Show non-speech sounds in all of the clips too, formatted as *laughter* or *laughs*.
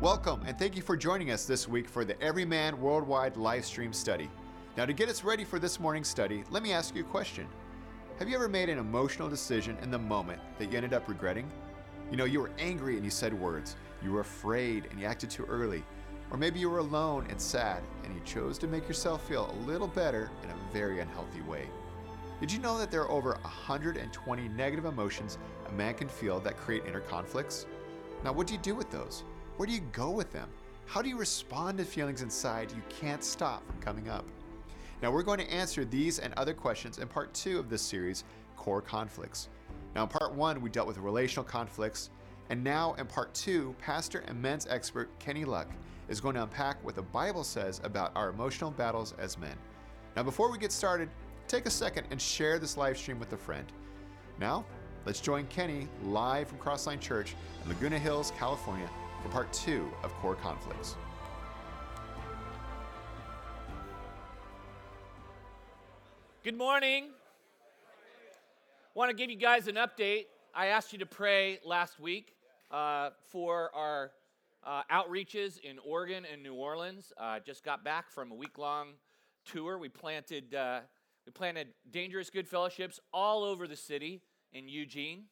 Welcome, and thank you for joining us this week for the Everyman Worldwide live stream study. Now, to get us ready for this morning's study, let me ask you a question. Have you ever made an emotional decision in the moment that you ended up regretting? You know, you were angry and you said words, you were afraid and you acted too early, or maybe you were alone and sad and you chose to make yourself feel a little better in a very unhealthy way. Did you know that there are over 120 negative emotions a man can feel that create inner conflicts? Now, what do you do with those? Where do you go with them? How do you respond to feelings inside you can't stop from coming up? Now, we're going to answer these and other questions in part two of this series, Core Conflicts. Now, in part one, we dealt with relational conflicts, and now in part two, pastor and men's expert Kenny Luck is going to unpack what the Bible says about our emotional battles as men. Now, before we get started, take a second and share this live stream with a friend. Now, let's join Kenny live from Crossline Church in Laguna Hills, California, for part two of Core Conflicts. Good morning. Want to give you guys an update. I asked you to pray last week uh, for our uh, outreaches in Oregon and New Orleans. Uh, just got back from a week-long tour. We planted uh, we planted dangerous good fellowships all over the city in Eugene.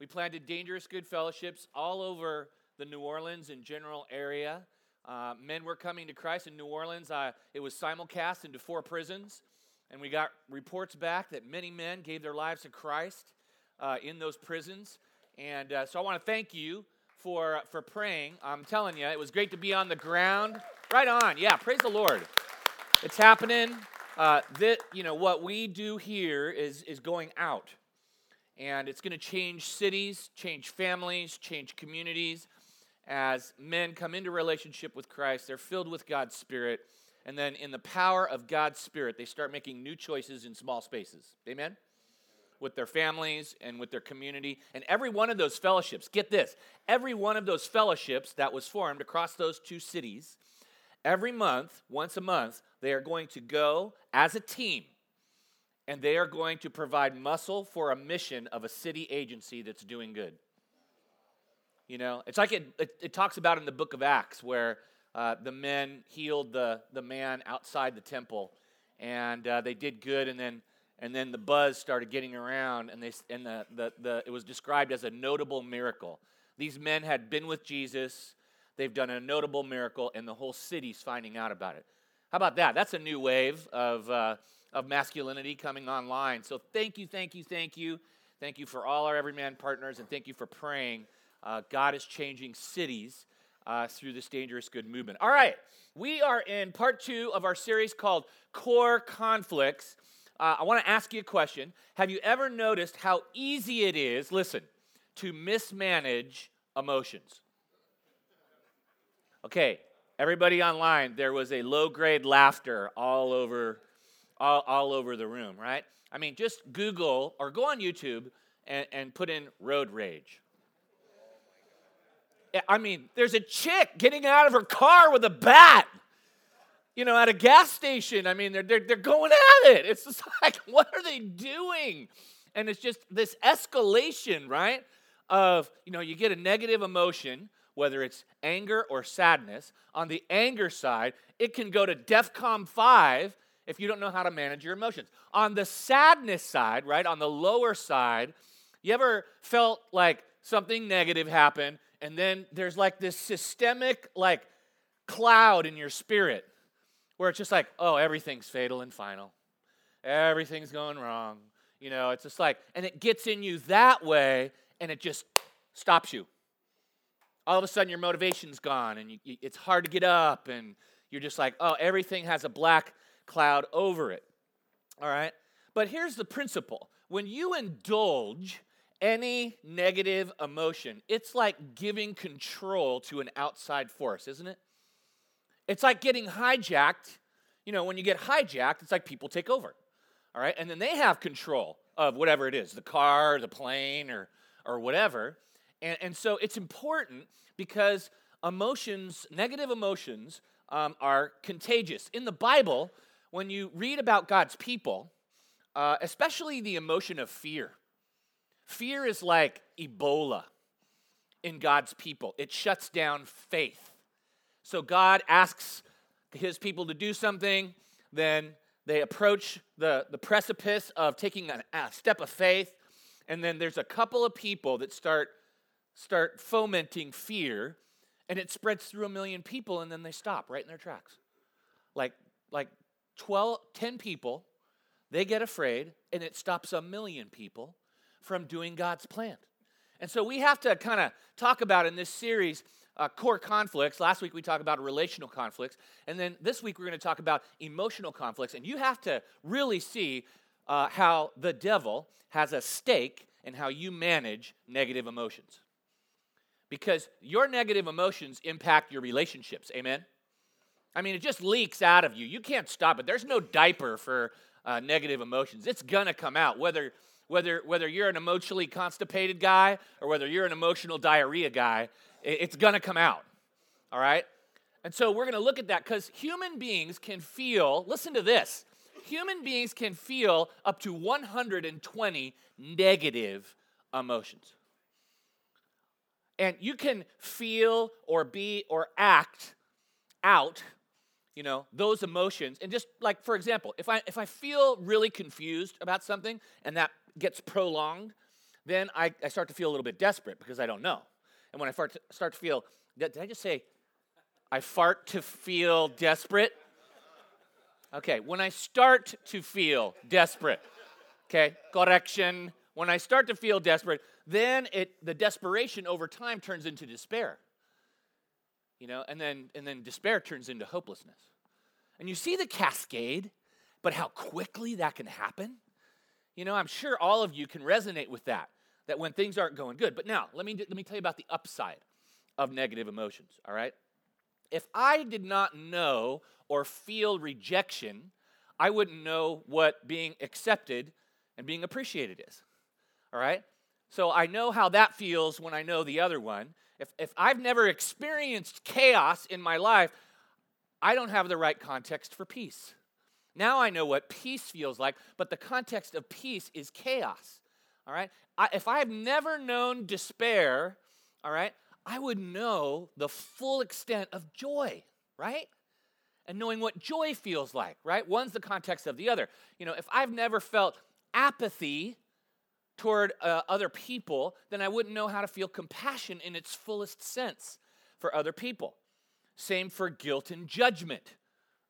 We planted dangerous good fellowships all over the New Orleans and general area. Uh, men were coming to Christ in New Orleans. Uh, it was simulcast into four prisons. And we got reports back that many men gave their lives to Christ uh, in those prisons. And uh, so I want to thank you for, for praying. I'm telling you, it was great to be on the ground. Right on. Yeah, praise the Lord. It's happening. Uh, that, you know, what we do here is, is going out. And it's going to change cities, change families, change communities. As men come into relationship with Christ, they're filled with God's Spirit and then in the power of God's Spirit, they start making new choices in small spaces. Amen? With their families and with their community. And every one of those fellowships, get this, every one of those fellowships that was formed across those two cities, every month, once a month, they are going to go as a team and they are going to provide muscle for a mission of a city agency that's doing good. You know, it's like it, it, it talks about in the book of Acts where uh, the men healed the, the man outside the temple, and uh, they did good, and then and then the buzz started getting around, and they and the, the, the it was described as a notable miracle. These men had been with Jesus, they've done a notable miracle, and the whole city's finding out about it. How about that? That's a new wave of uh, of masculinity coming online. So thank you, thank you, thank you, thank you for all our everyman partners, and thank you for praying. Uh, God is changing cities uh, through this dangerous good movement. All right, we are in part two of our series called Core Conflicts. Uh, I want to ask you a question. Have you ever noticed how easy it is, listen, to mismanage emotions? Okay, everybody online, there was a low grade laughter all over, all, all over the room, right? I mean, just Google or go on YouTube and, and put in road rage. I mean, there's a chick getting out of her car with a bat, you know, at a gas station. I mean, they're, they're, they're going at it. It's just *laughs* like, what are they doing? And it's just this escalation, right? Of, you know, you get a negative emotion, whether it's anger or sadness. On the anger side, it can go to DEFCON 5 if you don't know how to manage your emotions. On the sadness side, right, on the lower side, you ever felt like something negative happened and then there's like this systemic like cloud in your spirit where it's just like oh everything's fatal and final. Everything's going wrong. You know it's just like and it gets in you that way and it just stops you. All of a sudden your motivation's gone and you, you, it's hard to get up and you're just like oh everything has a black cloud over it. All right? But here's the principle. When you indulge any negative emotion, it's like giving control to an outside force, isn't it? It's like getting hijacked. You know, when you get hijacked, it's like people take over. All right? And then they have control of whatever it is the car, the plane, or, or whatever. And, and so it's important because emotions, negative emotions, um, are contagious. In the Bible, when you read about God's people, uh, especially the emotion of fear, Fear is like Ebola in God's people, it shuts down faith. So God asks his people to do something, then they approach the, the precipice of taking a, a step of faith, and then there's a couple of people that start start fomenting fear, and it spreads through a million people, and then they stop right in their tracks. Like like 12, 10 people, they get afraid, and it stops a million people from doing God's plan. And so we have to kind of talk about in this series uh, core conflicts. Last week we talked about relational conflicts. And then this week we're going to talk about emotional conflicts. And you have to really see uh, how the devil has a stake in how you manage negative emotions. Because your negative emotions impact your relationships. Amen? I mean, it just leaks out of you. You can't stop it. There's no diaper for uh, negative emotions. It's going to come out, whether whether, whether you're an emotionally constipated guy or whether you're an emotional diarrhea guy, it's gonna come out. All right? And so we're gonna look at that because human beings can feel, listen to this, human beings can feel up to 120 negative emotions. And you can feel or be or act out you know those emotions and just like for example if i if i feel really confused about something and that gets prolonged, then I, I start to feel a little bit desperate because I don't know. And when I start to, start to feel, did I just say, I fart to feel desperate? Okay, when I start to feel desperate, okay, correction. When I start to feel desperate, then it the desperation over time turns into despair. You know, and then and then despair turns into hopelessness. And you see the cascade, but how quickly that can happen? You know, I'm sure all of you can resonate with that, that when things aren't going good. But now, let me, let me tell you about the upside of negative emotions, all right? If I did not know or feel rejection, I wouldn't know what being accepted and being appreciated is, all right? So I know how that feels when I know the other one. If, if I've never experienced chaos in my life, I don't have the right context for peace. Now I know what peace feels like, but the context of peace is chaos. All right? I, if I have never known despair, all right, I would know the full extent of joy, right? And knowing what joy feels like, right? One's the context of the other. You know, if I've never felt apathy toward uh, other people, then I wouldn't know how to feel compassion in its fullest sense for other people. Same for guilt and judgment,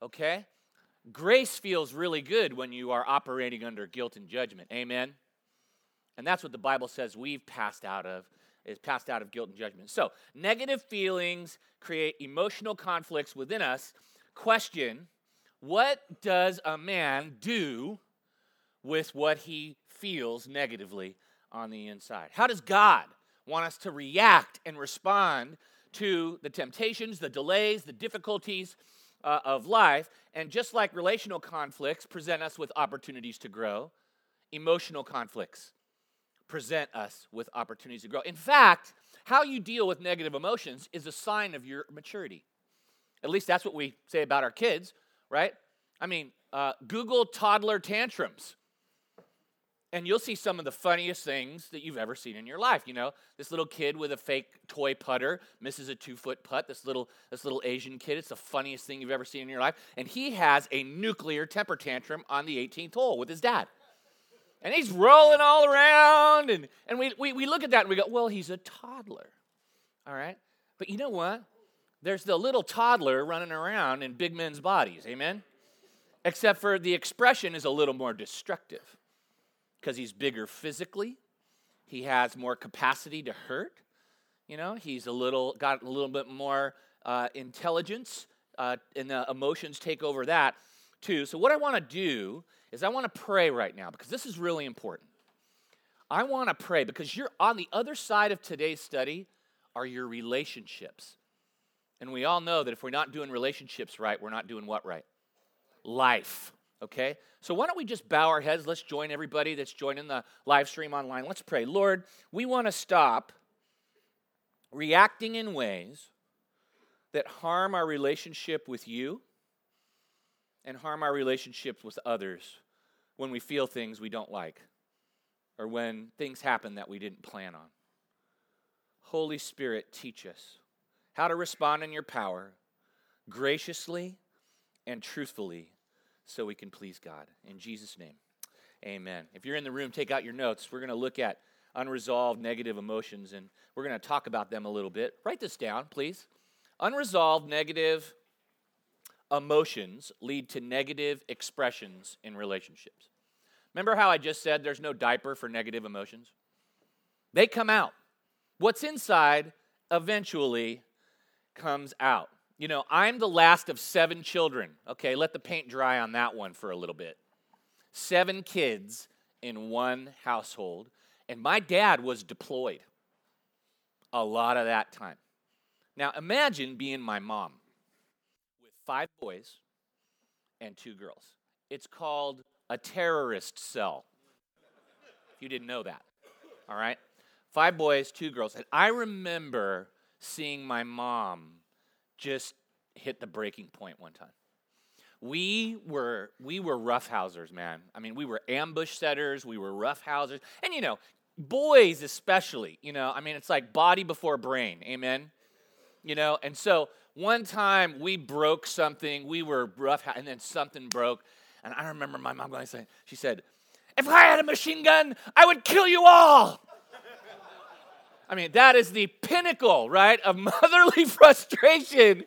okay? Grace feels really good when you are operating under guilt and judgment. Amen. And that's what the Bible says we've passed out of is passed out of guilt and judgment. So, negative feelings create emotional conflicts within us. Question, what does a man do with what he feels negatively on the inside? How does God want us to react and respond to the temptations, the delays, the difficulties uh, of life. And just like relational conflicts present us with opportunities to grow, emotional conflicts present us with opportunities to grow. In fact, how you deal with negative emotions is a sign of your maturity. At least that's what we say about our kids, right? I mean, uh, Google toddler tantrums and you'll see some of the funniest things that you've ever seen in your life. You know, this little kid with a fake toy putter misses a two foot putt. This little this little Asian kid. It's the funniest thing you've ever seen in your life. And he has a nuclear temper tantrum on the 18th hole with his dad. And he's rolling all around. And, and we, we, we look at that and we go, well, he's a toddler. All right? But you know what? There's the little toddler running around in big men's bodies. Amen? Except for the expression is a little more destructive because he's bigger physically. He has more capacity to hurt. You know, he's a little got a little bit more uh, intelligence, uh, and the emotions take over that too. So what I want to do is I want to pray right now because this is really important. I want to pray because you're on the other side of today's study are your relationships. And we all know that if we're not doing relationships right, we're not doing what right? Life. Okay? So why don't we just bow our heads? Let's join everybody that's joining the live stream online. Let's pray. Lord, we want to stop reacting in ways that harm our relationship with you and harm our relationships with others when we feel things we don't like or when things happen that we didn't plan on. Holy Spirit, teach us how to respond in your power graciously and truthfully so we can please God. In Jesus' name, amen. If you're in the room, take out your notes. We're going to look at unresolved negative emotions and we're going to talk about them a little bit. Write this down, please. Unresolved negative emotions lead to negative expressions in relationships. Remember how I just said there's no diaper for negative emotions? They come out. What's inside eventually comes out. You know, I'm the last of seven children. Okay, let the paint dry on that one for a little bit. Seven kids in one household, and my dad was deployed a lot of that time. Now, imagine being my mom with five boys and two girls. It's called a terrorist cell. If you didn't know that, all right? Five boys, two girls. And I remember seeing my mom just hit the breaking point one time. We were we were roughhousers, man. I mean, we were ambush setters, we were roughhousers. And you know, boys especially, you know, I mean, it's like body before brain. Amen. You know, and so one time we broke something, we were rough and then something broke. And I remember my mom going she said, if I had a machine gun, I would kill you all. I mean, that is the pinnacle, right, of *laughs* motherly frustration,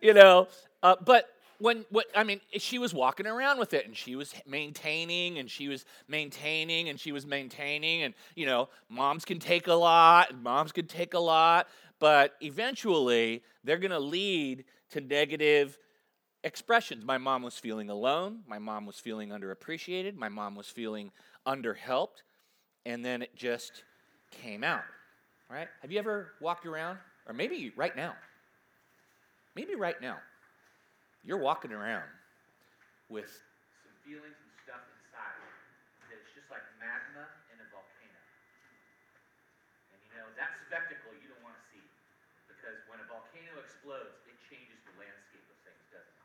you know. Uh, but when, what I mean, she was walking around with it, and she was maintaining, and she was maintaining, and she was maintaining, and you know, moms can take a lot, and moms can take a lot, but eventually they're going to lead to negative expressions. My mom was feeling alone. My mom was feeling underappreciated. My mom was feeling underhelped, and then it just came out. Right? Have you ever walked around, or maybe right now, maybe right now, you're walking around with some feelings and stuff inside that it's just like magma in a volcano. And you know, that spectacle you don't want to see because when a volcano explodes, it changes the landscape of things, doesn't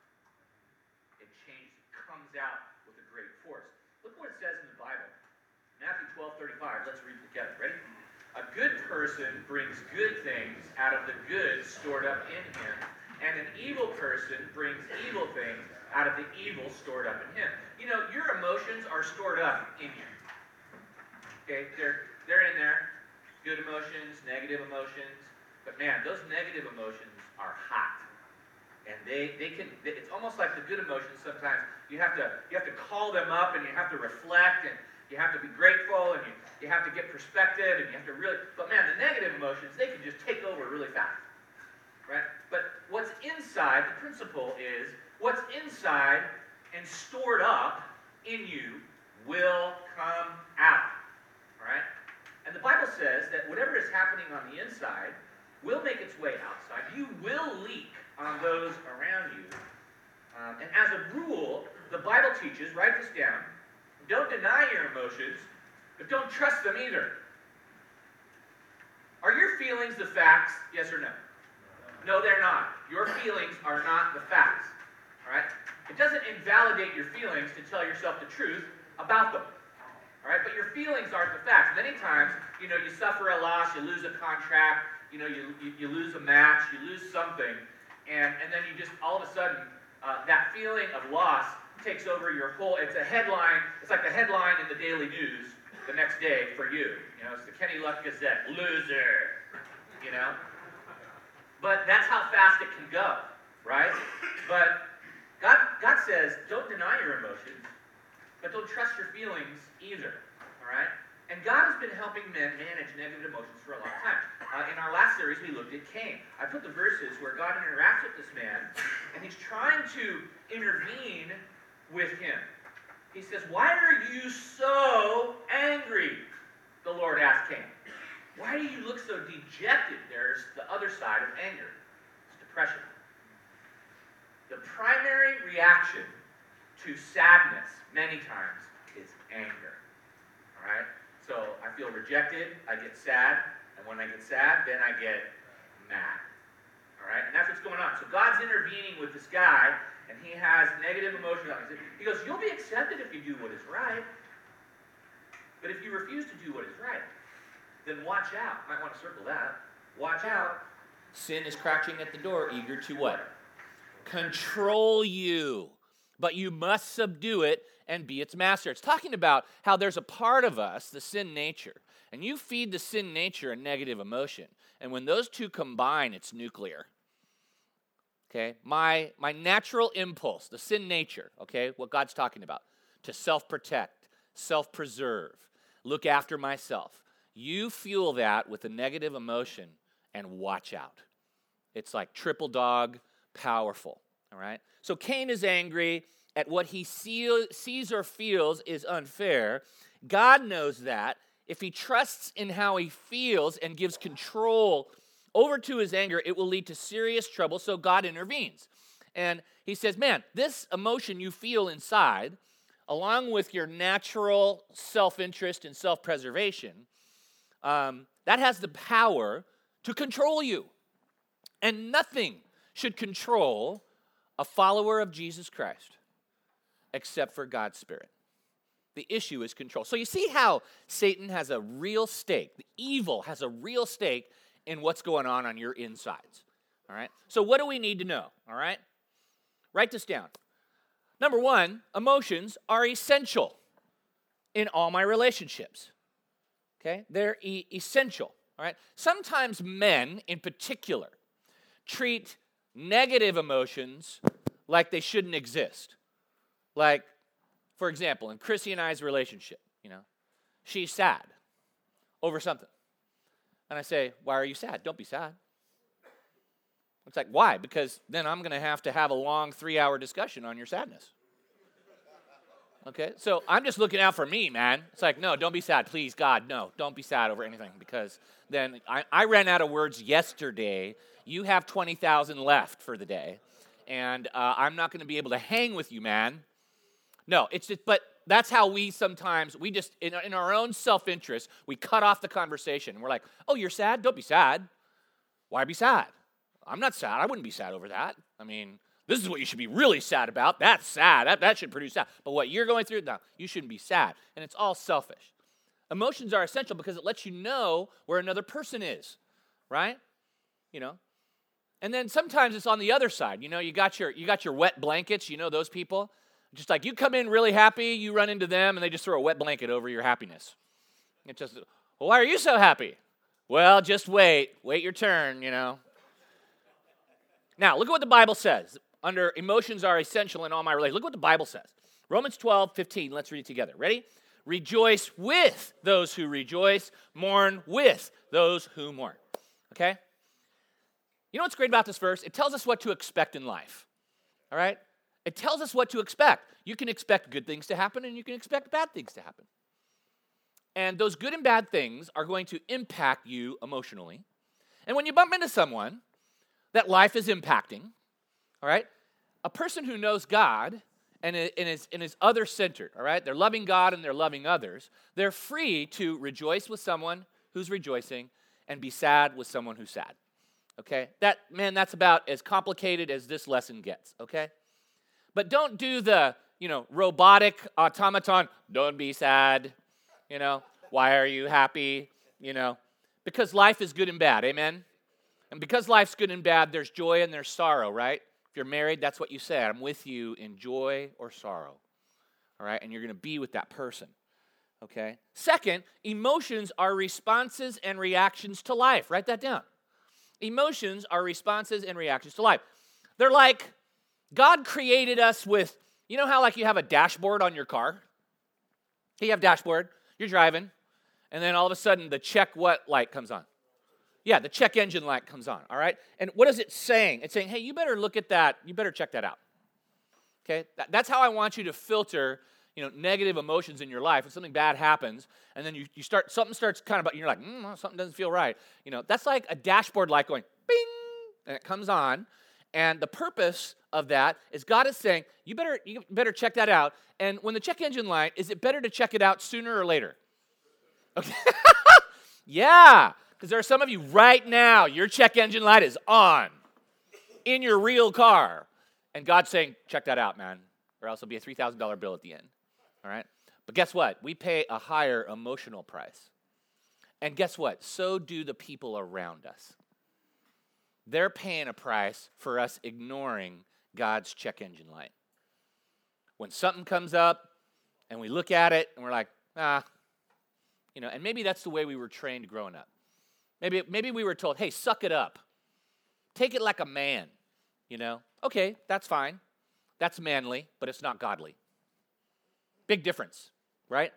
it? It changes, it comes out with a great force. Look what it says in the Bible. Matthew 12, 35. Let's read it together. Ready? Good person brings good things out of the good stored up in him, and an evil person brings evil things out of the evil stored up in him. You know, your emotions are stored up in you. Okay, they're they're in there. Good emotions, negative emotions. But man, those negative emotions are hot. And they, they can it's almost like the good emotions sometimes you have to you have to call them up and you have to reflect and you have to be grateful and you, you have to get perspective and you have to really, but man, the negative emotions, they can just take over really fast. Right? But what's inside, the principle is what's inside and stored up in you will come out. Right? And the Bible says that whatever is happening on the inside will make its way outside. You will leak on those around you. Um, and as a rule, the Bible teaches, write this down, don't deny your emotions, but don't trust them either. Are your feelings the facts? Yes or no? No, they're not. Your feelings are not the facts. All right? It doesn't invalidate your feelings to tell yourself the truth about them. All right? But your feelings aren't the facts. Many times, you know, you suffer a loss, you lose a contract, you know, you, you, you lose a match, you lose something, and, and then you just, all of a sudden, uh, that feeling of loss takes over your whole, it's a headline, it's like the headline in the daily news the next day for you. You know, it's the Kenny Luck Gazette, loser, you know? But that's how fast it can go, right? But God, God says, don't deny your emotions, but don't trust your feelings either, all right? And God has been helping men manage negative emotions for a long time. Uh, in our last series, we looked at Cain. I put the verses where God interacts with this man, and he's trying to intervene with him. He says, Why are you so angry? The Lord asked Cain. Why do you look so dejected? There's the other side of anger it's depression. The primary reaction to sadness, many times, is anger. All right? So I feel rejected, I get sad, and when I get sad, then I get mad. All right? And that's what's going on. So Intervening with this guy and he has negative emotions He goes, You'll be accepted if you do what is right. But if you refuse to do what is right, then watch out. Might want to circle that. Watch out. Sin is crouching at the door, eager to what? control you, but you must subdue it and be its master. It's talking about how there's a part of us, the sin nature, and you feed the sin nature a negative emotion. And when those two combine, it's nuclear. Okay? My my natural impulse, the sin nature, okay? What God's talking about, to self-protect, self-preserve, look after myself. You fuel that with a negative emotion and watch out. It's like triple dog powerful, all right? So Cain is angry at what he sees or feels is unfair. God knows that. If he trusts in how he feels and gives control over to his anger, it will lead to serious trouble. So God intervenes. And he says, Man, this emotion you feel inside, along with your natural self interest and self preservation, um, that has the power to control you. And nothing should control a follower of Jesus Christ except for God's Spirit. The issue is control. So you see how Satan has a real stake, the evil has a real stake in what's going on on your insides. All right? So what do we need to know? All right? Write this down. Number one, emotions are essential in all my relationships. Okay? They're e- essential. All right? Sometimes men in particular treat negative emotions like they shouldn't exist. Like, for example, in Chrissy and I's relationship, you know, she's sad over something. And I say, Why are you sad? Don't be sad. It's like, Why? Because then I'm going to have to have a long three hour discussion on your sadness. Okay, so I'm just looking out for me, man. It's like, no, don't be sad. Please, God, no, don't be sad over anything because then I, I ran out of words yesterday. You have 20,000 left for the day. And uh, I'm not going to be able to hang with you, man. No, it's just, but that's how we sometimes, we just, in, in our own self interest, we cut off the conversation. We're like, oh, you're sad? Don't be sad. Why be sad? I'm not sad. I wouldn't be sad over that. I mean, this is what you should be really sad about. That's sad. That, that should produce sad. But what you're going through, no, you shouldn't be sad. And it's all selfish. Emotions are essential because it lets you know where another person is, right? You know? And then sometimes it's on the other side. You know, you got your you got your wet blankets, you know those people? Just like you come in really happy, you run into them, and they just throw a wet blanket over your happiness. It's just, well, why are you so happy? Well, just wait. Wait your turn, you know. Now, look at what the Bible says. Under emotions are essential in all my relations. Look what the Bible says. Romans 12, 15. Let's read it together. Ready? Rejoice with those who rejoice, mourn with those who mourn. Okay? You know what's great about this verse? It tells us what to expect in life. All right? It tells us what to expect. You can expect good things to happen and you can expect bad things to happen. And those good and bad things are going to impact you emotionally. And when you bump into someone that life is impacting, all right, a person who knows God and is, and is other centered, all right, they're loving God and they're loving others, they're free to rejoice with someone who's rejoicing and be sad with someone who's sad. Okay? That, man, that's about as complicated as this lesson gets, okay? But don't do the, you know, robotic automaton, don't be sad, you know, why are you happy, you know, because life is good and bad, amen? And because life's good and bad, there's joy and there's sorrow, right? If you're married, that's what you say. I'm with you in joy or sorrow, all right? And you're going to be with that person, okay? Second, emotions are responses and reactions to life. Write that down. Emotions are responses and reactions to life. They're like God created us with, you know how like you have a dashboard on your car? You have dashboard, you're driving, and then all of a sudden the check what light comes on? Yeah, the check engine light comes on, all right? And what is it saying? It's saying, hey, you better look at that, you better check that out. Okay? that's how I want you to filter you know, negative emotions in your life, when something bad happens, and then you, you start, something starts kind of, you're like, mm, something doesn't feel right. You know, that's like a dashboard light going, bing, and it comes on, and the purpose of that is God is saying, you better, you better check that out. And when the check engine light, is it better to check it out sooner or later? Okay. *laughs* yeah, because there are some of you right now, your check engine light is on in your real car. And God's saying, check that out, man, or else it'll be a $3,000 bill at the end. All right? But guess what? We pay a higher emotional price. And guess what? So do the people around us. They're paying a price for us ignoring God's check engine light. When something comes up and we look at it and we're like, ah, you know, and maybe that's the way we were trained growing up. Maybe, maybe we were told, hey, suck it up. Take it like a man, you know? Okay, that's fine. That's manly, but it's not godly. Big difference, right?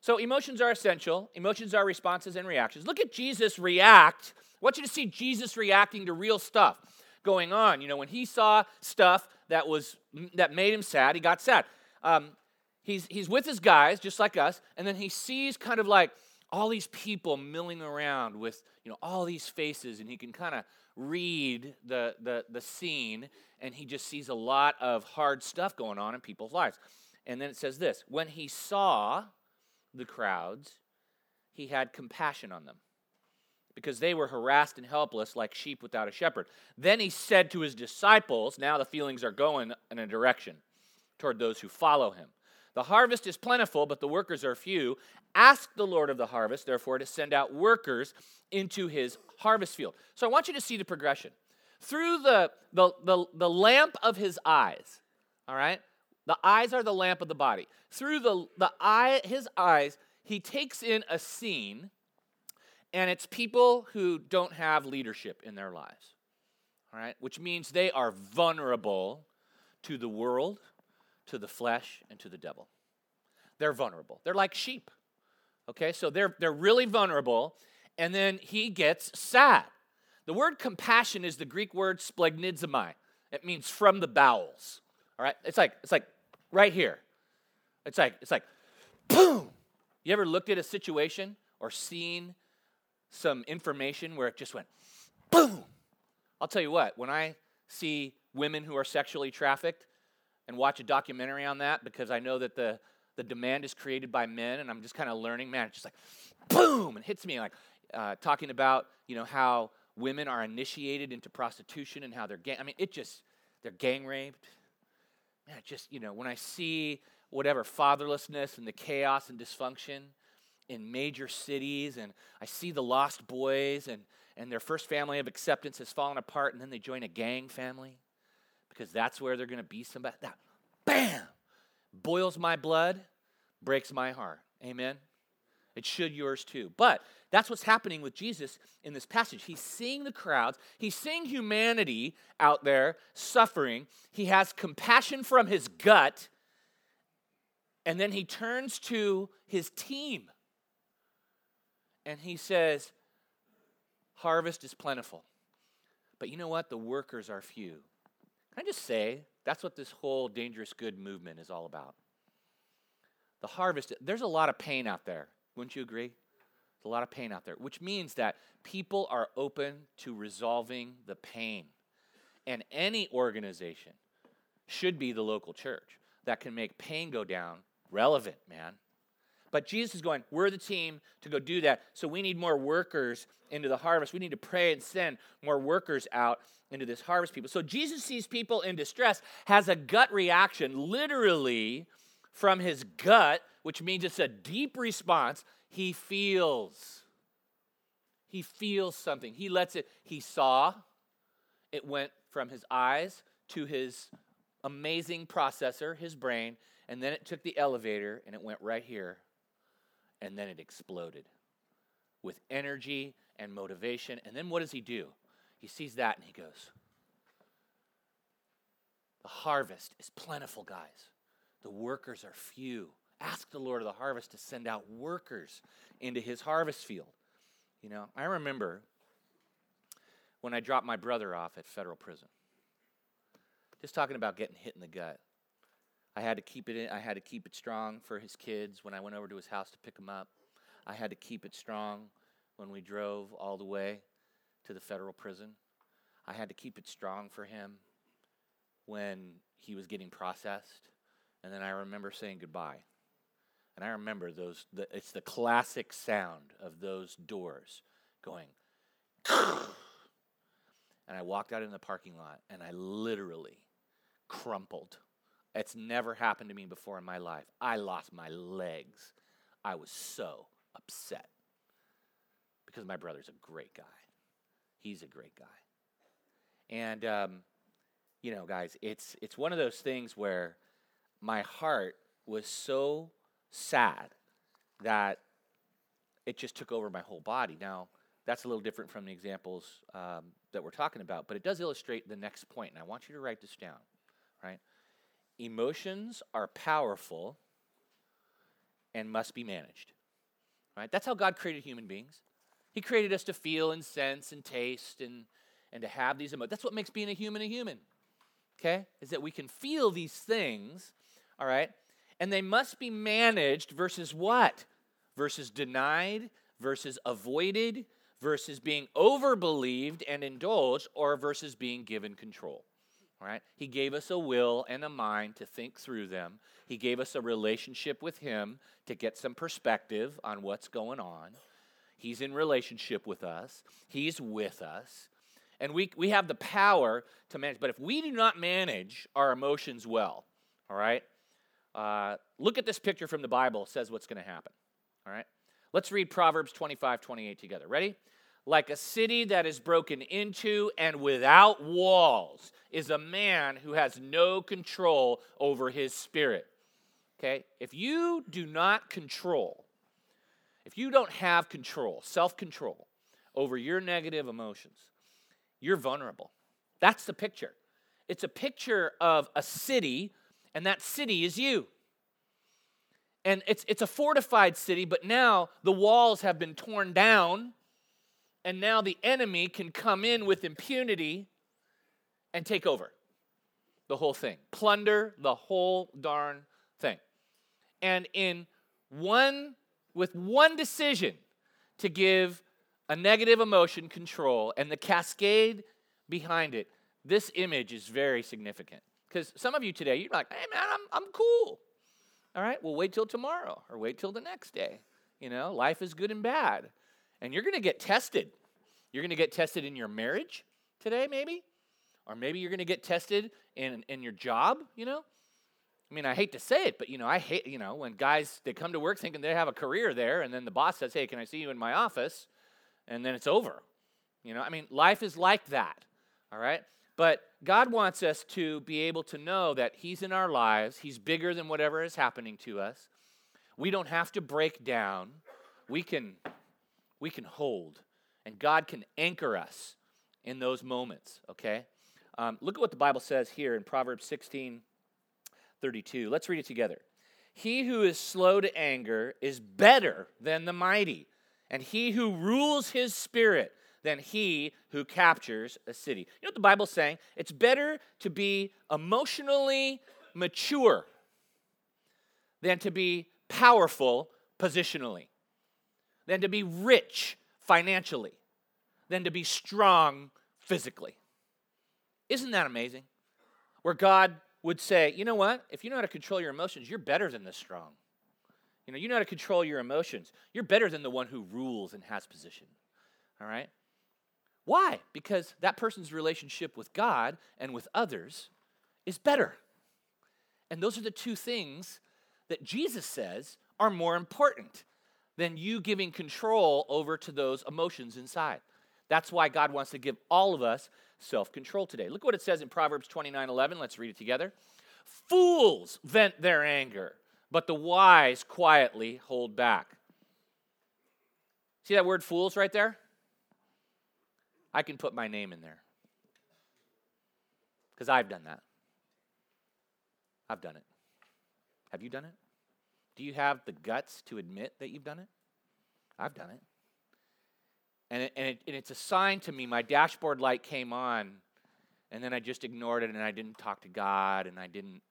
So emotions are essential. Emotions are responses and reactions. Look at Jesus react. I want you to see Jesus reacting to real stuff going on. You know, when he saw stuff that was that made him sad, he got sad. Um, he's he's with his guys, just like us, and then he sees kind of like all these people milling around with you know all these faces, and he can kind of read the, the the scene, and he just sees a lot of hard stuff going on in people's lives. And then it says this: when he saw the crowds, he had compassion on them because they were harassed and helpless like sheep without a shepherd. Then he said to his disciples, now the feelings are going in a direction toward those who follow him. The harvest is plentiful, but the workers are few. Ask the Lord of the harvest, therefore, to send out workers into his harvest field. So I want you to see the progression. Through the, the, the, the lamp of his eyes, all right? The eyes are the lamp of the body. Through the, the eye, his eyes, he takes in a scene and it's people who don't have leadership in their lives, all right? Which means they are vulnerable to the world, to the flesh, and to the devil. They're vulnerable. They're like sheep, okay? So they're, they're really vulnerable, and then he gets sad. The word compassion is the Greek word splanchnizomai. It means from the bowels, all right? It's like, it's like right here. It's like, it's like, boom. You ever looked at a situation or seen some information where it just went boom. I'll tell you what, when I see women who are sexually trafficked and watch a documentary on that because I know that the, the demand is created by men and I'm just kind of learning, man, it's just like boom, and hits me like uh, talking about, you know, how women are initiated into prostitution and how they're gang, I mean, it just, they're gang raped. Just, you know, when I see whatever fatherlessness and the chaos and dysfunction, in major cities, and I see the lost boys, and, and their first family of acceptance has fallen apart, and then they join a gang family because that's where they're going to be somebody. That, bam! Boils my blood, breaks my heart. Amen? It should yours too. But that's what's happening with Jesus in this passage. He's seeing the crowds, he's seeing humanity out there suffering. He has compassion from his gut, and then he turns to his team and he says, Harvest is plentiful. But you know what? The workers are few. Can I just say, that's what this whole dangerous good movement is all about. The harvest, there's a lot of pain out there. Wouldn't you agree? There's a lot of pain out there, which means that people are open to resolving the pain. And any organization should be the local church that can make pain go down relevant, man. But Jesus is going, we're the team to go do that. So we need more workers into the harvest. We need to pray and send more workers out into this harvest people. So Jesus sees people in distress, has a gut reaction, literally from his gut, which means it's a deep response. He feels. He feels something. He lets it, he saw, it went from his eyes to his amazing processor, his brain, and then it took the elevator and it went right here and then it exploded with energy and motivation. And then what does he do? He sees that and he goes, The harvest is plentiful, guys. The workers are few. Ask the Lord of the harvest to send out workers into his harvest field. You know, I remember when I dropped my brother off at federal prison. Just talking about getting hit in the gut. I had to keep it in, I had to keep it strong for his kids when I went over to his house to pick him up. I had to keep it strong when we drove all the way to the federal prison. I had to keep it strong for him when he was getting processed. And then I remember saying goodbye. And I remember those, the, it's the classic sound of those doors going. *laughs* and I walked out in the parking lot and I literally crumpled it's never happened to me before in my life. I lost my legs. I was so upset because my brother's a great guy. He's a great guy. And um, you know, guys, it's it's one of those things where my heart was so sad that it just took over my whole body. Now, that's a little different from the examples um, that we're talking about, but it does illustrate the next point, and I want you to write this down, right? Emotions are powerful and must be managed, right? That's how God created human beings. He created us to feel and sense and taste and, and to have these emotions. That's what makes being a human a human, okay? Is that we can feel these things, all right? And they must be managed versus what? Versus denied, versus avoided, versus being overbelieved and indulged, or versus being given control. Right? He gave us a will and a mind to think through them. He gave us a relationship with Him to get some perspective on what's going on. He's in relationship with us, He's with us. And we, we have the power to manage. But if we do not manage our emotions well, all right, uh, look at this picture from the Bible, says what's going to happen. All right? Let's read Proverbs 25, 28 together. Ready? Like a city that is broken into and without walls is a man who has no control over his spirit. Okay? If you do not control, if you don't have control, self control over your negative emotions, you're vulnerable. That's the picture. It's a picture of a city, and that city is you. And it's, it's a fortified city, but now the walls have been torn down, and now the enemy can come in with impunity and take over the whole thing, plunder the whole darn thing. And in one, with one decision to give a negative emotion control and the cascade behind it, this image is very significant. Because some of you today, you're like, hey man, I'm, I'm cool. All right, well, wait till tomorrow or wait till the next day. You know, life is good and bad. And you're going to get tested. You're going to get tested in your marriage today, maybe. Or maybe you're going to get tested in, in your job, you know. I mean, I hate to say it, but, you know, I hate, you know, when guys, they come to work thinking they have a career there, and then the boss says, hey, can I see you in my office? And then it's over. You know, I mean, life is like that, all right? But God wants us to be able to know that He's in our lives, He's bigger than whatever is happening to us. We don't have to break down. We can, we can hold, and God can anchor us in those moments, okay? Um, look at what the Bible says here in Proverbs 16 32. Let's read it together. He who is slow to anger is better than the mighty, and he who rules his spirit than he who captures a city. You know what the Bible's saying? It's better to be emotionally mature than to be powerful positionally, than to be rich financially, than to be strong physically. Isn't that amazing? Where God would say, you know what? If you know how to control your emotions, you're better than the strong. You know, you know how to control your emotions. You're better than the one who rules and has position. All right? Why? Because that person's relationship with God and with others is better. And those are the two things that Jesus says are more important than you giving control over to those emotions inside. That's why God wants to give all of us self control today. Look what it says in Proverbs 29 11. Let's read it together. Fools vent their anger, but the wise quietly hold back. See that word fools right there? I can put my name in there. Because I've done that. I've done it. Have you done it? Do you have the guts to admit that you've done it? I've done it. And, it, and, it, and it's a sign to me. My dashboard light came on, and then I just ignored it, and I didn't talk to God, and I didn't,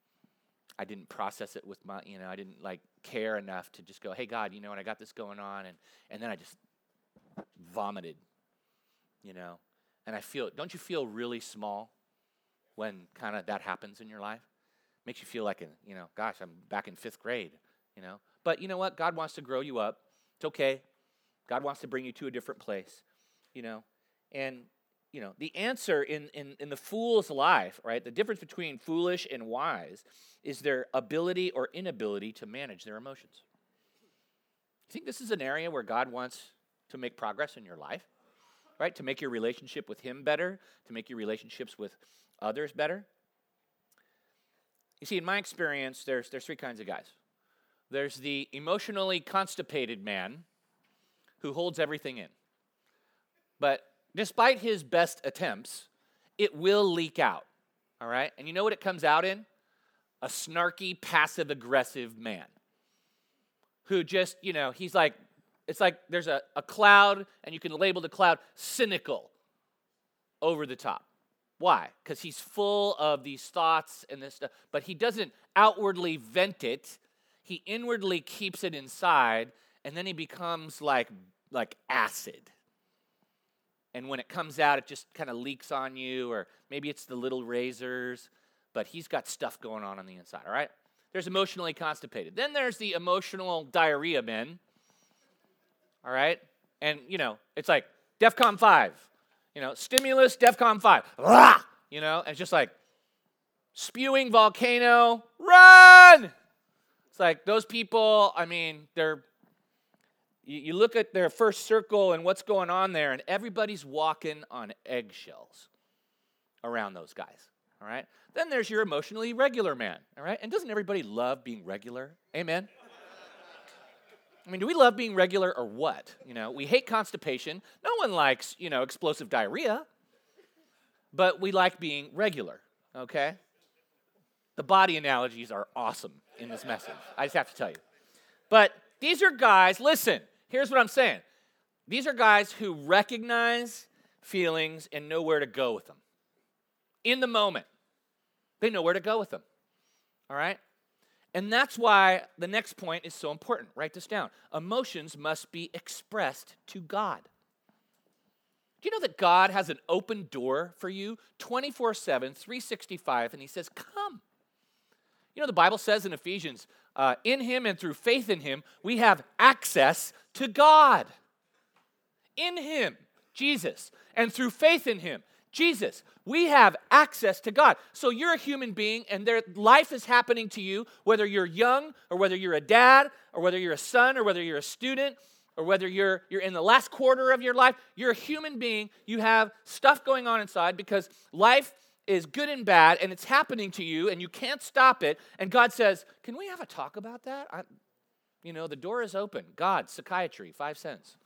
I didn't process it with my, you know, I didn't like care enough to just go, hey God, you know what, I got this going on, and and then I just vomited you know. And I feel, don't you feel really small when kind of that happens in your life? Makes you feel like, a, you know, gosh, I'm back in fifth grade, you know. But you know what? God wants to grow you up. It's okay. God wants to bring you to a different place, you know. And, you know, the answer in, in, in the fool's life, right? The difference between foolish and wise is their ability or inability to manage their emotions. You think this is an area where God wants to make progress in your life? Right? To make your relationship with Him better, to make your relationships with others better. You see, in my experience, there's, there's three kinds of guys there's the emotionally constipated man who holds everything in. But despite his best attempts, it will leak out. All right? And you know what it comes out in? A snarky, passive aggressive man who just, you know, he's like, it's like there's a, a cloud, and you can label the cloud cynical over the top. Why? Because he's full of these thoughts and this stuff, but he doesn't outwardly vent it. He inwardly keeps it inside, and then he becomes like like acid. And when it comes out, it just kind of leaks on you, or maybe it's the little razors, but he's got stuff going on on the inside, all right? There's emotionally constipated. Then there's the emotional diarrhea men, all right? And, you know, it's like DEFCON 5, you know, stimulus, DEFCON 5. Rah! You know, and it's just like spewing volcano, run! It's like those people, I mean, they're, you, you look at their first circle and what's going on there, and everybody's walking on eggshells around those guys, all right? Then there's your emotionally regular man, all right? And doesn't everybody love being regular? Amen? I mean, do we love being regular or what? You know, we hate constipation. No one likes, you know, explosive diarrhea. But we like being regular, okay? The body analogies are awesome in this message. I just have to tell you. But these are guys, listen, here's what I'm saying. These are guys who recognize feelings and know where to go with them. In the moment, they know where to go with them. All right? And that's why the next point is so important. Write this down. Emotions must be expressed to God. Do you know that God has an open door for you 24 7, 365, and He says, Come. You know, the Bible says in Ephesians, uh, in Him and through faith in Him, we have access to God. In Him, Jesus, and through faith in Him, Jesus. We have access to God. So you're a human being and their life is happening to you, whether you're young or whether you're a dad or whether you're a son or whether you're a student or whether you're, you're in the last quarter of your life. You're a human being. You have stuff going on inside because life is good and bad and it's happening to you and you can't stop it. And God says, Can we have a talk about that? I, you know, the door is open. God, psychiatry, five cents.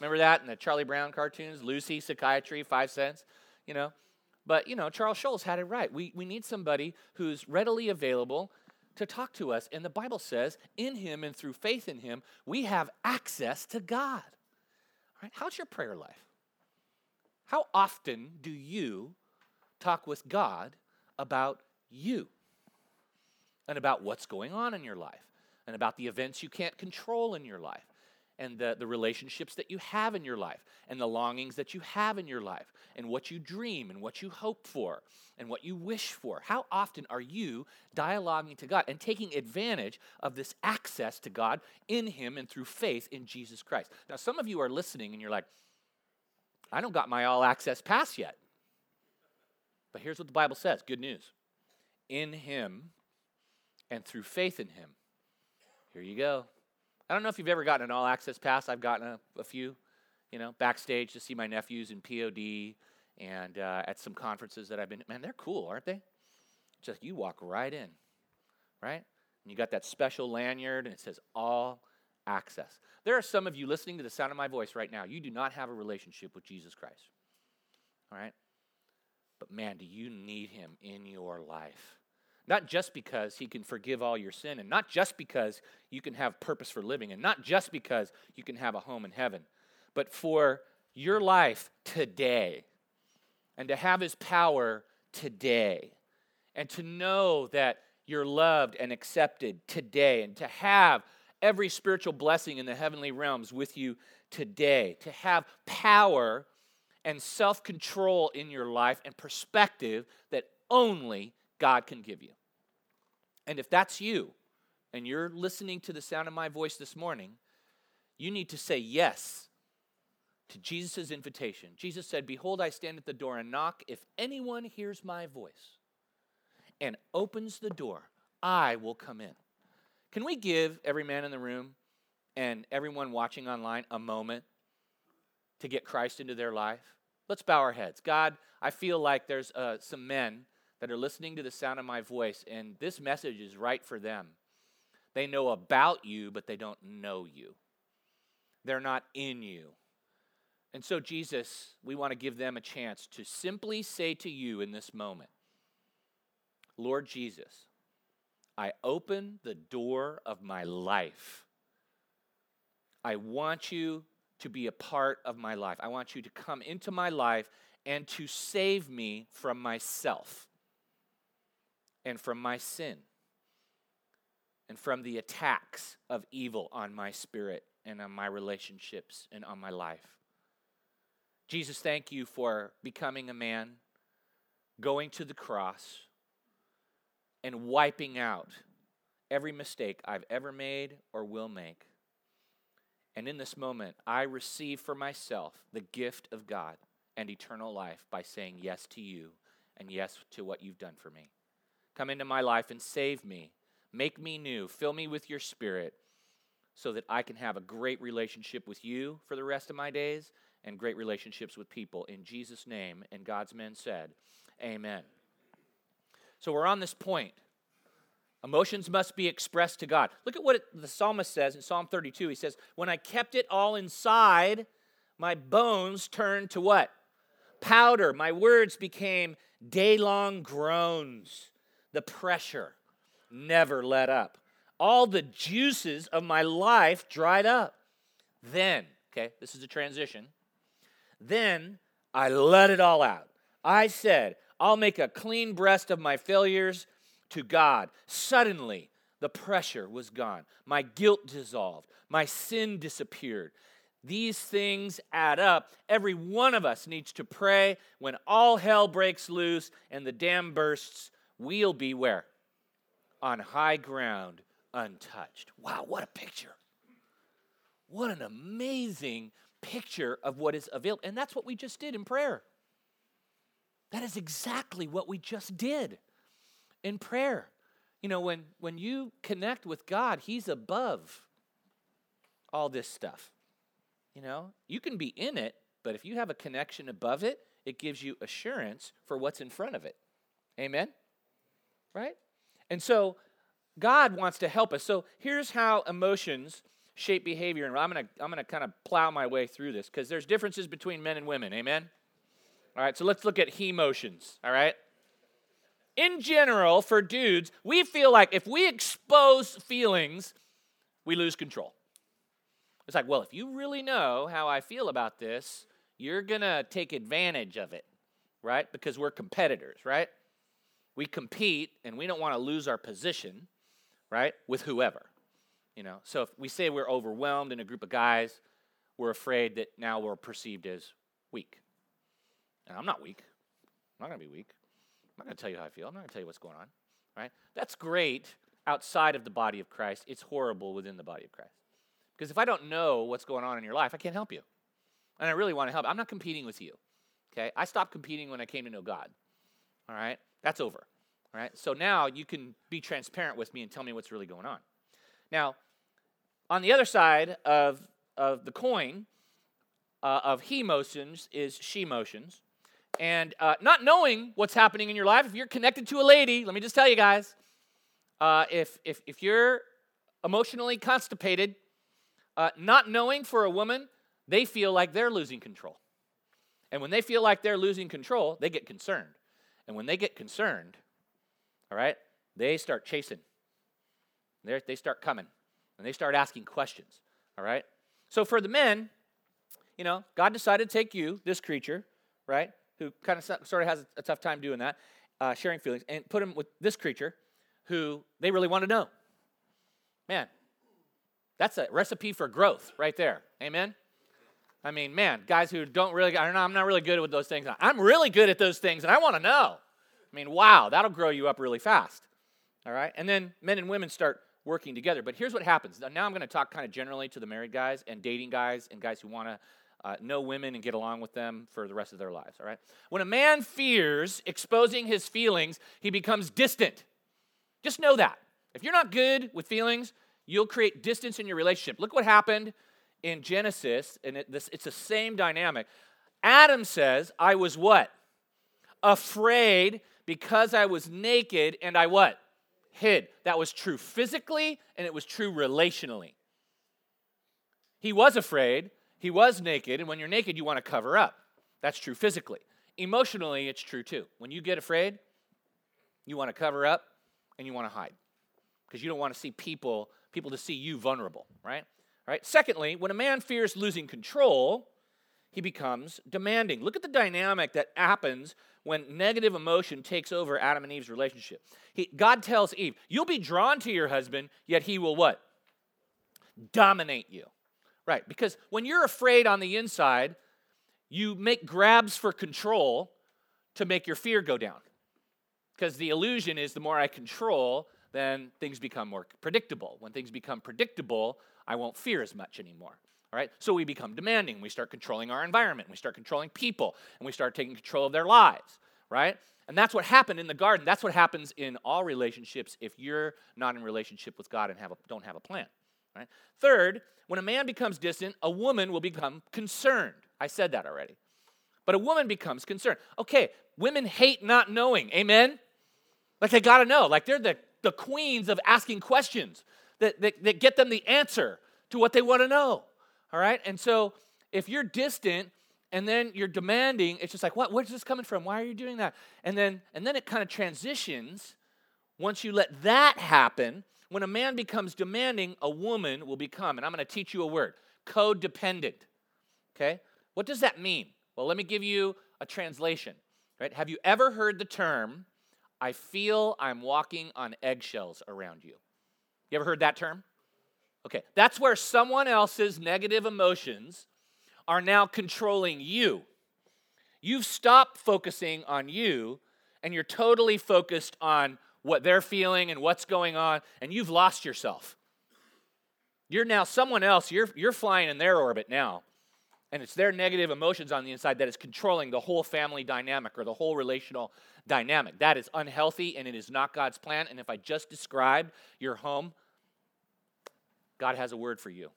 Remember that in the Charlie Brown cartoons? Lucy, psychiatry, five cents you know. But, you know, Charles Schulz had it right. We, we need somebody who's readily available to talk to us. And the Bible says, in him and through faith in him, we have access to God. All right? How's your prayer life? How often do you talk with God about you and about what's going on in your life and about the events you can't control in your life? And the, the relationships that you have in your life and the longings that you have in your life and what you dream and what you hope for and what you wish for. How often are you dialoguing to God and taking advantage of this access to God in Him and through faith in Jesus Christ? Now, some of you are listening and you're like, I don't got my all access pass yet. But here's what the Bible says good news. In Him and through faith in Him. Here you go. I don't know if you've ever gotten an all access pass. I've gotten a, a few, you know, backstage to see my nephews in POD and uh, at some conferences that I've been. Man, they're cool, aren't they? Just you walk right in, right? And you got that special lanyard and it says all access. There are some of you listening to the sound of my voice right now. You do not have a relationship with Jesus Christ, all right? But man, do you need him in your life? Not just because he can forgive all your sin, and not just because you can have purpose for living, and not just because you can have a home in heaven, but for your life today, and to have his power today, and to know that you're loved and accepted today, and to have every spiritual blessing in the heavenly realms with you today, to have power and self control in your life and perspective that only God can give you. And if that's you, and you're listening to the sound of my voice this morning, you need to say yes to Jesus' invitation. Jesus said, Behold, I stand at the door and knock. If anyone hears my voice and opens the door, I will come in. Can we give every man in the room and everyone watching online a moment to get Christ into their life? Let's bow our heads. God, I feel like there's uh, some men that are listening to the sound of my voice, and this message is right for them. They know about you, but they don't know you. They're not in you. And so, Jesus, we want to give them a chance to simply say to you in this moment Lord Jesus, I open the door of my life. I want you to be a part of my life. I want you to come into my life and to save me from myself and from my sin and from the attacks of evil on my spirit and on my relationships and on my life. Jesus, thank you for becoming a man, going to the cross, and wiping out every mistake I've ever made or will make. And in this moment, I receive for myself the gift of God and eternal life by saying yes to you and yes to what you've done for me. Come into my life and save me. Make me new. Fill me with your spirit so that I can have a great relationship with you for the rest of my days and great relationships with people. In Jesus' name, and God's men said, Amen. So we're on this point. Emotions must be expressed to God. Look at what it, the psalmist says in Psalm 32. He says, When I kept it all inside, my bones turned to what? Powder. My words became day long groans. The pressure never let up. All the juices of my life dried up. Then, okay, this is a transition. Then I let it all out. I said, I'll make a clean breast of my failures to God. Suddenly, the pressure was gone. My guilt dissolved. My sin disappeared. These things add up. Every one of us needs to pray when all hell breaks loose and the dam bursts. We'll be where? On high ground, untouched. Wow, what a picture. What an amazing picture of what is available. And that's what we just did in prayer. That is exactly what we just did in prayer. You know, when, when you connect with God, He's above all this stuff. You know, you can be in it, but if you have a connection above it, it gives you assurance for what's in front of it. Amen? Right? And so God wants to help us. So here's how emotions shape behavior. And I'm going to I'm going to kind of plow my way through this because there's differences between men and women. Amen? All right, so let's look at he emotions. All right? in general, for dudes, we feel like if we expose feelings, we lose control. It's like, well, if you really know how I feel about this, you're going to take advantage of it, right? Because we're competitors, right? We compete and we don't want to lose our position, right? With whoever. You know, so if we say we're overwhelmed in a group of guys, we're afraid that now we're perceived as weak. And I'm not weak. I'm not going to be weak. I'm not going to tell you how I feel. I'm not going to tell you what's going on. Right? That's great outside of the body of Christ. It's horrible within the body of Christ. Because if I don't know what's going on in your life, I can't help you. And I really want to help. I'm not competing with you. Okay? I stopped competing when I came to know God. All right? That's over. All right? So now you can be transparent with me and tell me what's really going on. Now, on the other side of, of the coin uh, of he motions is she motions. And uh, not knowing what's happening in your life, if you're connected to a lady, let me just tell you guys, uh, if, if, if you're emotionally constipated, uh, not knowing for a woman, they feel like they're losing control. And when they feel like they're losing control, they get concerned. And when they get concerned, all right, they start chasing. They're, they start coming and they start asking questions, all right? So for the men, you know, God decided to take you, this creature, right? who kind of sort of has a tough time doing that, uh, sharing feelings, and put him with this creature who they really want to know. Man, that's a recipe for growth right there. Amen? I mean, man, guys who don't really, I don't know, I'm not really good with those things. I'm really good at those things, and I want to know. I mean, wow, that'll grow you up really fast. All right? And then men and women start working together. But here's what happens. Now I'm going to talk kind of generally to the married guys and dating guys and guys who want to uh, know women and get along with them for the rest of their lives, all right? When a man fears exposing his feelings, he becomes distant. Just know that. If you're not good with feelings, you'll create distance in your relationship. Look what happened in Genesis, and it, this, it's the same dynamic. Adam says, I was what? Afraid because I was naked and I what? Hid. That was true physically and it was true relationally. He was afraid, he was naked, and when you're naked, you want to cover up. That's true physically. Emotionally, it's true too. When you get afraid, you want to cover up and you want to hide because you don't want to see people people to see you vulnerable, right? Right? Secondly, when a man fears losing control, he becomes demanding. Look at the dynamic that happens when negative emotion takes over Adam and Eve's relationship. He, God tells Eve, You'll be drawn to your husband, yet he will what? Dominate you. Right, because when you're afraid on the inside, you make grabs for control to make your fear go down. Because the illusion is the more I control, then things become more predictable. When things become predictable, I won't fear as much anymore. All right? So we become demanding. We start controlling our environment. We start controlling people, and we start taking control of their lives, right? And that's what happened in the garden. That's what happens in all relationships if you're not in relationship with God and have a, don't have a plan. Right? Third, when a man becomes distant, a woman will become concerned. I said that already. But a woman becomes concerned. Okay, women hate not knowing. Amen? Like they gotta know. Like they're the, the queens of asking questions that, that, that get them the answer to what they wanna know. All right? And so if you're distant and then you're demanding, it's just like, what? Where's this coming from? Why are you doing that? And then and then it kind of transitions. Once you let that happen, when a man becomes demanding, a woman will become, and I'm going to teach you a word, codependent. Okay? What does that mean? Well, let me give you a translation. Right? Have you ever heard the term, I feel I'm walking on eggshells around you? You ever heard that term? Okay, that's where someone else's negative emotions are now controlling you. You've stopped focusing on you and you're totally focused on what they're feeling and what's going on, and you've lost yourself. You're now someone else, you're, you're flying in their orbit now. And it's their negative emotions on the inside that is controlling the whole family dynamic or the whole relational dynamic. That is unhealthy and it is not God's plan. And if I just described your home, God has a word for you.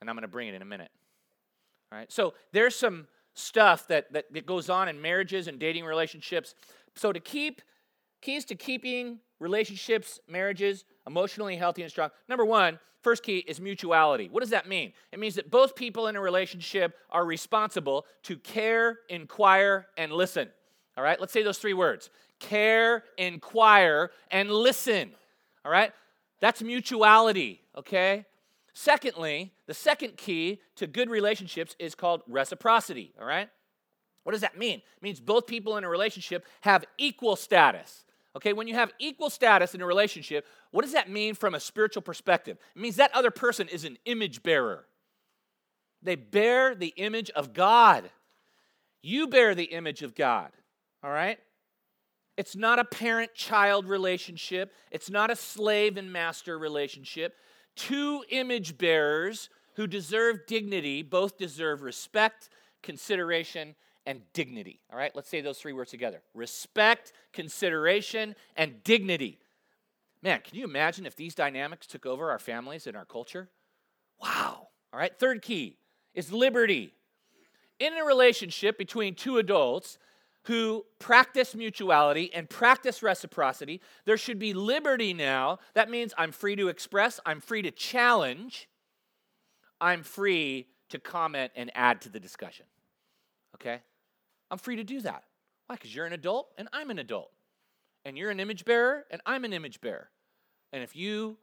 And I'm going to bring it in a minute. All right. So there's some stuff that, that, that goes on in marriages and dating relationships. So to keep Keys to keeping relationships, marriages emotionally healthy and strong. Number one, first key is mutuality. What does that mean? It means that both people in a relationship are responsible to care, inquire, and listen. All right, let's say those three words care, inquire, and listen. All right, that's mutuality, okay? Secondly, the second key to good relationships is called reciprocity, all right? What does that mean? It means both people in a relationship have equal status. Okay, when you have equal status in a relationship, what does that mean from a spiritual perspective? It means that other person is an image bearer. They bear the image of God. You bear the image of God, all right? It's not a parent child relationship, it's not a slave and master relationship. Two image bearers who deserve dignity both deserve respect, consideration, and dignity. All right, let's say those three words together respect, consideration, and dignity. Man, can you imagine if these dynamics took over our families and our culture? Wow. All right, third key is liberty. In a relationship between two adults who practice mutuality and practice reciprocity, there should be liberty now. That means I'm free to express, I'm free to challenge, I'm free to comment and add to the discussion. Okay? I'm free to do that. Why? Because you're an adult and I'm an adult. And you're an image bearer and I'm an image bearer. And if you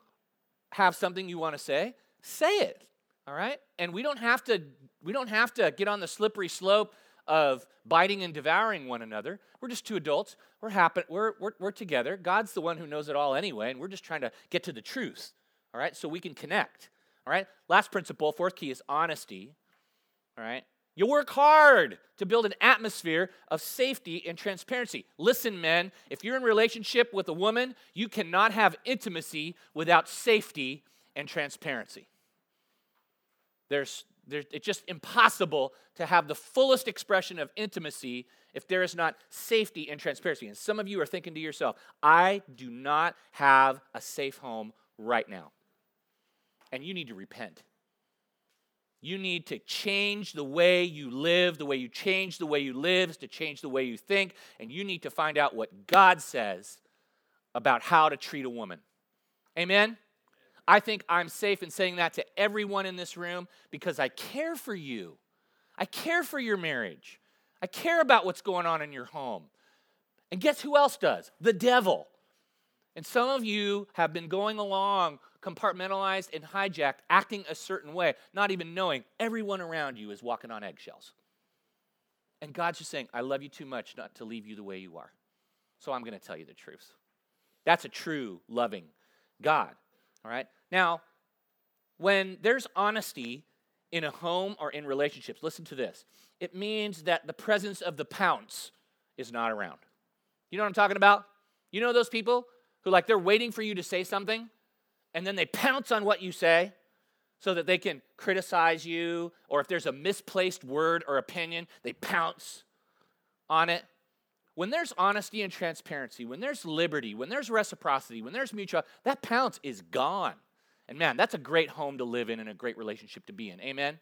have something you want to say, say it. All right? And we don't have to we don't have to get on the slippery slope of biting and devouring one another. We're just two adults. We're happen we're, we're we're together. God's the one who knows it all anyway, and we're just trying to get to the truth. All right? So we can connect. All right? Last principle, fourth key is honesty. All right? You work hard to build an atmosphere of safety and transparency. Listen, men, if you're in relationship with a woman, you cannot have intimacy without safety and transparency. There's, there's, it's just impossible to have the fullest expression of intimacy if there is not safety and transparency. And some of you are thinking to yourself, I do not have a safe home right now. And you need to repent. You need to change the way you live. The way you change the way you live to change the way you think. And you need to find out what God says about how to treat a woman. Amen? I think I'm safe in saying that to everyone in this room because I care for you. I care for your marriage. I care about what's going on in your home. And guess who else does? The devil. And some of you have been going along compartmentalized and hijacked, acting a certain way, not even knowing everyone around you is walking on eggshells. And God's just saying, I love you too much not to leave you the way you are. So I'm going to tell you the truth. That's a true, loving God. All right? Now, when there's honesty in a home or in relationships, listen to this. It means that the presence of the pounce is not around. You know what I'm talking about? You know those people who, like, they're waiting for you to say something and then they pounce on what you say so that they can criticize you, or if there's a misplaced word or opinion, they pounce on it. When there's honesty and transparency, when there's liberty, when there's reciprocity, when there's mutual, that pounce is gone. And man, that's a great home to live in and a great relationship to be in. Amen?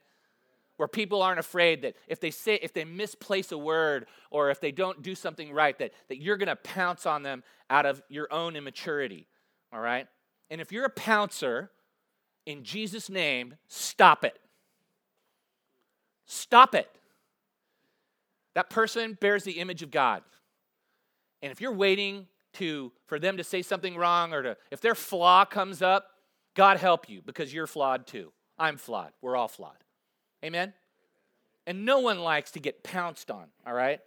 Where people aren't afraid that if they say, if they misplace a word or if they don't do something right, that, that you're gonna pounce on them out of your own immaturity. All right? And if you're a pouncer, in Jesus' name, stop it. Stop it. That person bears the image of God. And if you're waiting to for them to say something wrong or to if their flaw comes up, God help you because you're flawed too. I'm flawed. We're all flawed. Amen. And no one likes to get pounced on, all right?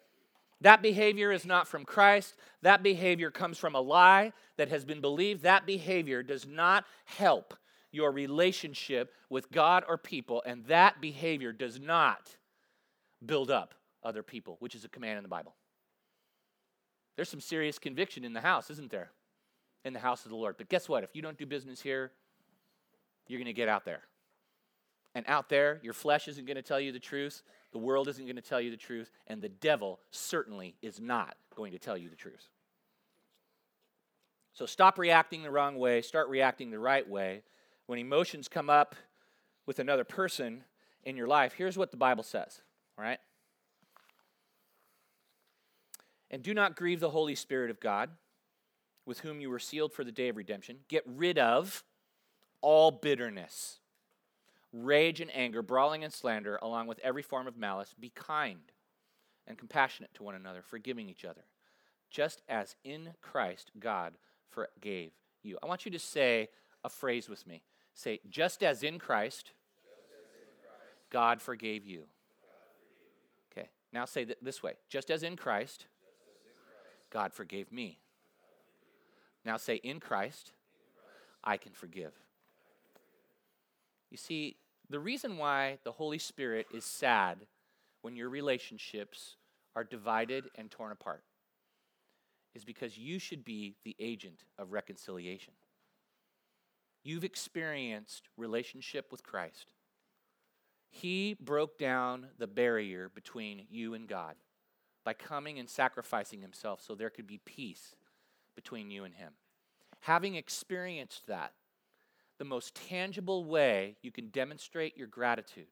That behavior is not from Christ. That behavior comes from a lie that has been believed. That behavior does not help your relationship with God or people, and that behavior does not build up other people, which is a command in the Bible. There's some serious conviction in the house, isn't there? In the house of the Lord. But guess what? If you don't do business here, you're going to get out there. And out there, your flesh isn't going to tell you the truth. The world isn't going to tell you the truth, and the devil certainly is not going to tell you the truth. So stop reacting the wrong way, start reacting the right way. When emotions come up with another person in your life, here's what the Bible says, all right? And do not grieve the Holy Spirit of God, with whom you were sealed for the day of redemption. Get rid of all bitterness rage and anger, brawling and slander, along with every form of malice. Be kind and compassionate to one another, forgiving each other, just as in Christ God forgave you. I want you to say a phrase with me. Say, just as in Christ, God forgave you. Okay, now say th- this way just as in Christ, God forgave me. Now say, in Christ, I can forgive. You see, the reason why the Holy Spirit is sad when your relationships are divided and torn apart is because you should be the agent of reconciliation. You've experienced relationship with Christ. He broke down the barrier between you and God by coming and sacrificing himself so there could be peace between you and him. Having experienced that, the most tangible way you can demonstrate your gratitude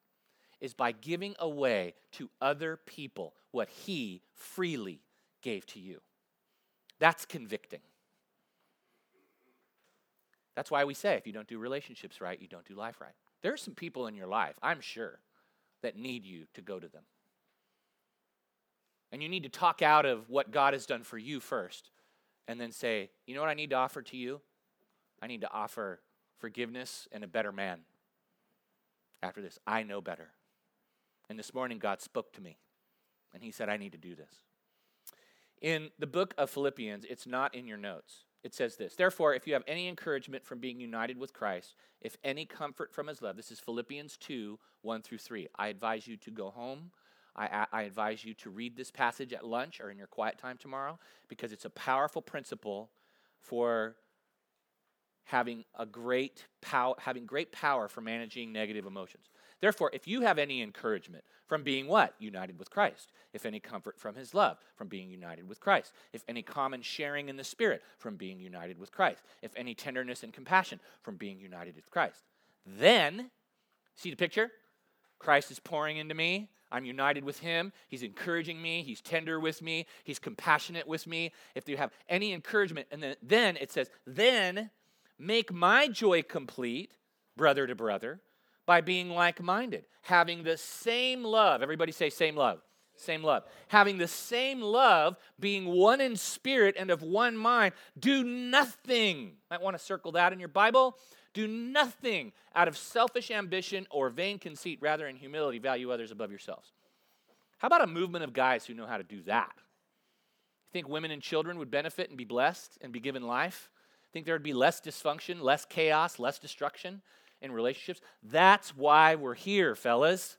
is by giving away to other people what He freely gave to you. That's convicting. That's why we say if you don't do relationships right, you don't do life right. There are some people in your life, I'm sure, that need you to go to them. And you need to talk out of what God has done for you first and then say, you know what I need to offer to you? I need to offer forgiveness, and a better man. After this, I know better. And this morning, God spoke to me, and He said, I need to do this. In the book of Philippians, it's not in your notes. It says this Therefore, if you have any encouragement from being united with Christ, if any comfort from His love, this is Philippians 2 1 through 3. I advise you to go home. I, I advise you to read this passage at lunch or in your quiet time tomorrow because it's a powerful principle for having a great power having great power for managing negative emotions. Therefore if you have any encouragement from being what? United with christ. If any comfort from his love from being united with christ. If any common sharing in the spirit from being united with christ. If any tenderness and compassion from being united with christ. Then see the picture Christ is pouring into me. I'm united with him. He's encouraging me. He's tender with me. He's compassionate with me. If you have any encouragement, and then, then it says, then make my joy complete, brother to brother, by being like minded, having the same love. Everybody say, same love. Same love. Having the same love, being one in spirit and of one mind, do nothing. Might want to circle that in your Bible. Do nothing out of selfish ambition or vain conceit, rather, in humility, value others above yourselves. How about a movement of guys who know how to do that? Think women and children would benefit and be blessed and be given life? Think there would be less dysfunction, less chaos, less destruction in relationships? That's why we're here, fellas.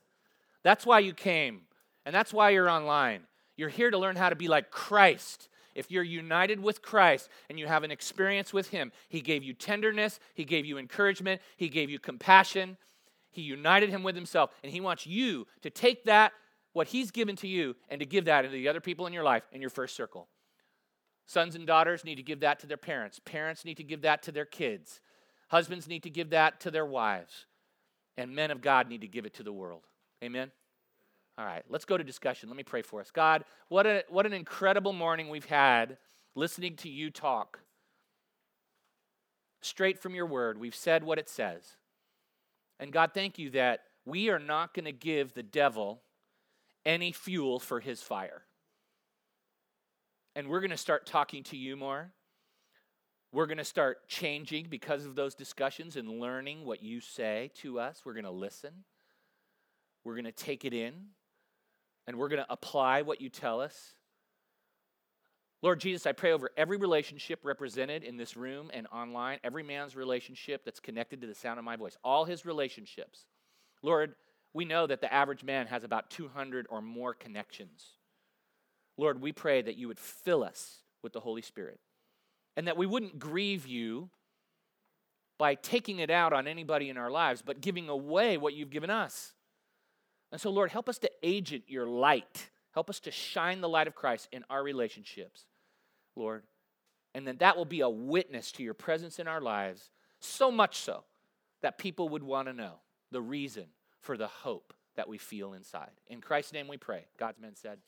That's why you came. And that's why you're online. You're here to learn how to be like Christ. If you're united with Christ and you have an experience with Him, He gave you tenderness, He gave you encouragement, He gave you compassion. He united Him with Himself, and He wants you to take that, what He's given to you, and to give that to the other people in your life in your first circle. Sons and daughters need to give that to their parents, parents need to give that to their kids, husbands need to give that to their wives, and men of God need to give it to the world. Amen. All right, let's go to discussion. Let me pray for us. God, what, a, what an incredible morning we've had listening to you talk. Straight from your word, we've said what it says. And God, thank you that we are not going to give the devil any fuel for his fire. And we're going to start talking to you more. We're going to start changing because of those discussions and learning what you say to us. We're going to listen. We're going to take it in and we're going to apply what you tell us. Lord Jesus, I pray over every relationship represented in this room and online, every man's relationship that's connected to the sound of my voice, all his relationships. Lord, we know that the average man has about 200 or more connections. Lord, we pray that you would fill us with the Holy Spirit and that we wouldn't grieve you by taking it out on anybody in our lives, but giving away what you've given us. And so, Lord, help us to agent your light. Help us to shine the light of Christ in our relationships, Lord. And then that will be a witness to your presence in our lives, so much so that people would want to know the reason for the hope that we feel inside. In Christ's name we pray. God's men said.